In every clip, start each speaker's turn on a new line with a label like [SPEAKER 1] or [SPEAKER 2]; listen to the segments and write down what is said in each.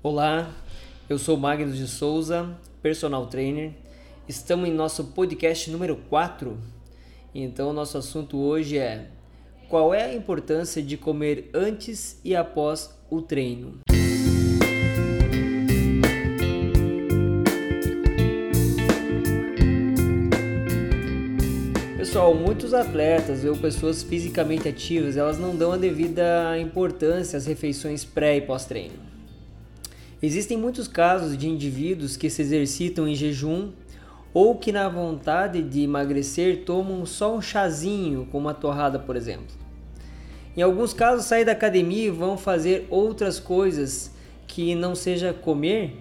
[SPEAKER 1] Olá, eu sou Magnus de Souza, personal trainer. Estamos em nosso podcast número 4. Então, nosso assunto hoje é: qual é a importância de comer antes e após o treino? Pessoal, muitos atletas ou pessoas fisicamente ativas, elas não dão a devida importância às refeições pré e pós-treino. Existem muitos casos de indivíduos que se exercitam em jejum ou que, na vontade de emagrecer, tomam só um chazinho, como uma torrada, por exemplo. Em alguns casos, saem da academia e vão fazer outras coisas que não seja comer.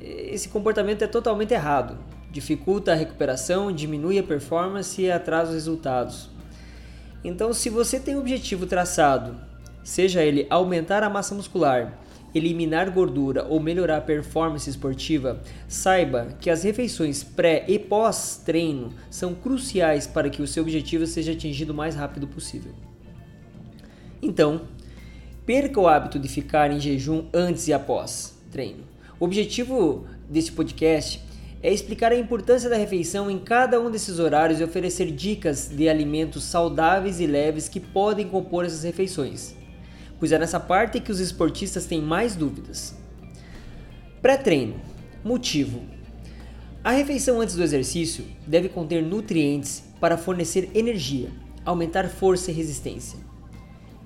[SPEAKER 1] Esse comportamento é totalmente errado. Dificulta a recuperação, diminui a performance e atrasa os resultados. Então, se você tem um objetivo traçado, seja ele aumentar a massa muscular, eliminar gordura ou melhorar a performance esportiva, saiba que as refeições pré e pós-treino são cruciais para que o seu objetivo seja atingido o mais rápido possível. Então, perca o hábito de ficar em jejum antes e após treino. O objetivo deste podcast é explicar a importância da refeição em cada um desses horários e oferecer dicas de alimentos saudáveis e leves que podem compor essas refeições pois é nessa parte que os esportistas têm mais dúvidas. Pré-treino. Motivo. A refeição antes do exercício deve conter nutrientes para fornecer energia, aumentar força e resistência.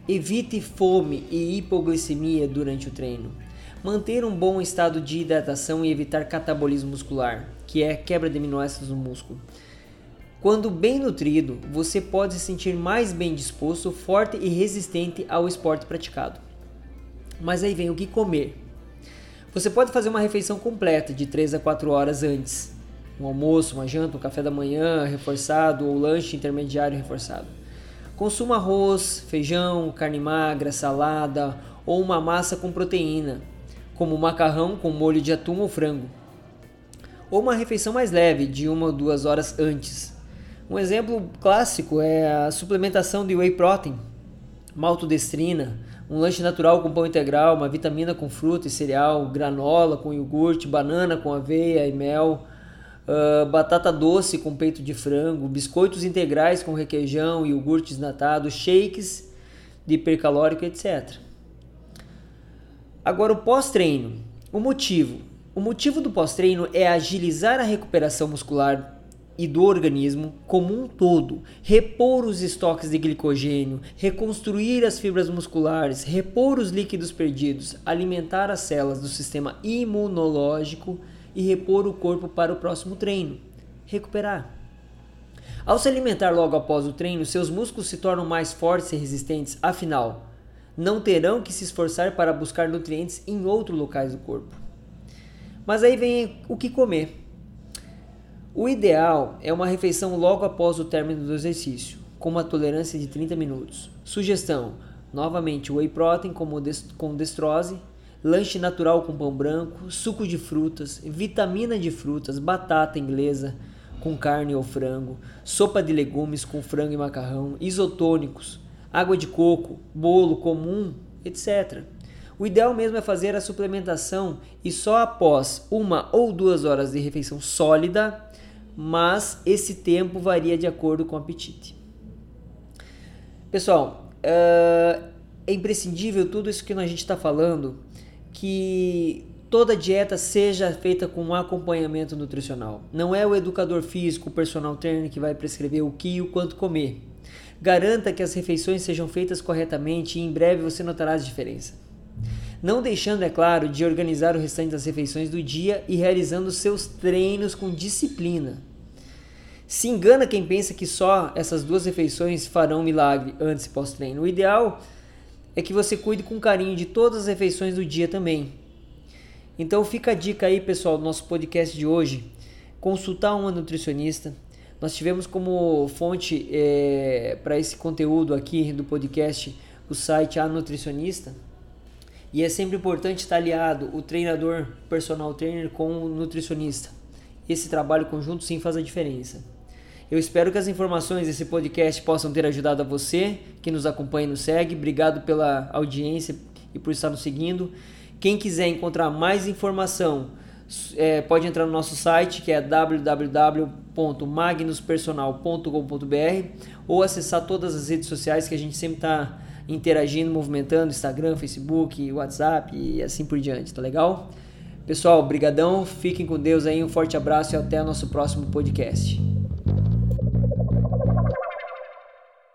[SPEAKER 1] Evite fome e hipoglicemia durante o treino. Manter um bom estado de hidratação e evitar catabolismo muscular, que é quebra de aminoácidos no músculo. Quando bem nutrido, você pode se sentir mais bem disposto, forte e resistente ao esporte praticado. Mas aí vem o que comer. Você pode fazer uma refeição completa de 3 a 4 horas antes. Um almoço, uma janta, um café da manhã reforçado ou lanche intermediário reforçado. Consuma arroz, feijão, carne magra, salada ou uma massa com proteína, como macarrão com molho de atum ou frango. Ou uma refeição mais leve, de uma ou duas horas antes, um exemplo clássico é a suplementação de whey protein, maltodestrina, um lanche natural com pão integral, uma vitamina com fruta e cereal, granola com iogurte, banana com aveia e mel, uh, batata doce com peito de frango, biscoitos integrais com requeijão, iogurte desnatado, shakes de hipercalórico, etc. Agora o pós-treino. O motivo. O motivo do pós-treino é agilizar a recuperação muscular e do organismo como um todo, repor os estoques de glicogênio, reconstruir as fibras musculares, repor os líquidos perdidos, alimentar as células do sistema imunológico e repor o corpo para o próximo treino. Recuperar. Ao se alimentar logo após o treino, seus músculos se tornam mais fortes e resistentes, afinal, não terão que se esforçar para buscar nutrientes em outros locais do corpo. Mas aí vem o que comer. O ideal é uma refeição logo após o término do exercício, com uma tolerância de 30 minutos. Sugestão: novamente whey protein com destrose, lanche natural com pão branco, suco de frutas, vitamina de frutas, batata inglesa com carne ou frango, sopa de legumes com frango e macarrão, isotônicos, água de coco, bolo comum, etc. O ideal mesmo é fazer a suplementação e só após uma ou duas horas de refeição sólida mas esse tempo varia de acordo com o apetite. Pessoal, uh, é imprescindível tudo isso que a gente está falando que toda dieta seja feita com um acompanhamento nutricional. Não é o educador físico, o personal trainer que vai prescrever o que e o quanto comer. Garanta que as refeições sejam feitas corretamente e em breve você notará as diferenças. Não deixando, é claro, de organizar o restante das refeições do dia e realizando seus treinos com disciplina. Se engana quem pensa que só essas duas refeições farão milagre antes e pós-treino. O ideal é que você cuide com carinho de todas as refeições do dia também. Então fica a dica aí, pessoal, do nosso podcast de hoje. Consultar uma nutricionista. Nós tivemos como fonte é, para esse conteúdo aqui do podcast o site A Nutricionista. E é sempre importante estar aliado o treinador personal trainer com o nutricionista. Esse trabalho conjunto sim faz a diferença. Eu espero que as informações desse podcast possam ter ajudado a você que nos acompanha e nos segue. Obrigado pela audiência e por estar nos seguindo. Quem quiser encontrar mais informação, é, pode entrar no nosso site que é www.magnuspersonal.com.br ou acessar todas as redes sociais que a gente sempre está interagindo, movimentando, Instagram, Facebook, WhatsApp e assim por diante, tá legal? Pessoal, brigadão, fiquem com Deus aí, um forte abraço e até o nosso próximo podcast.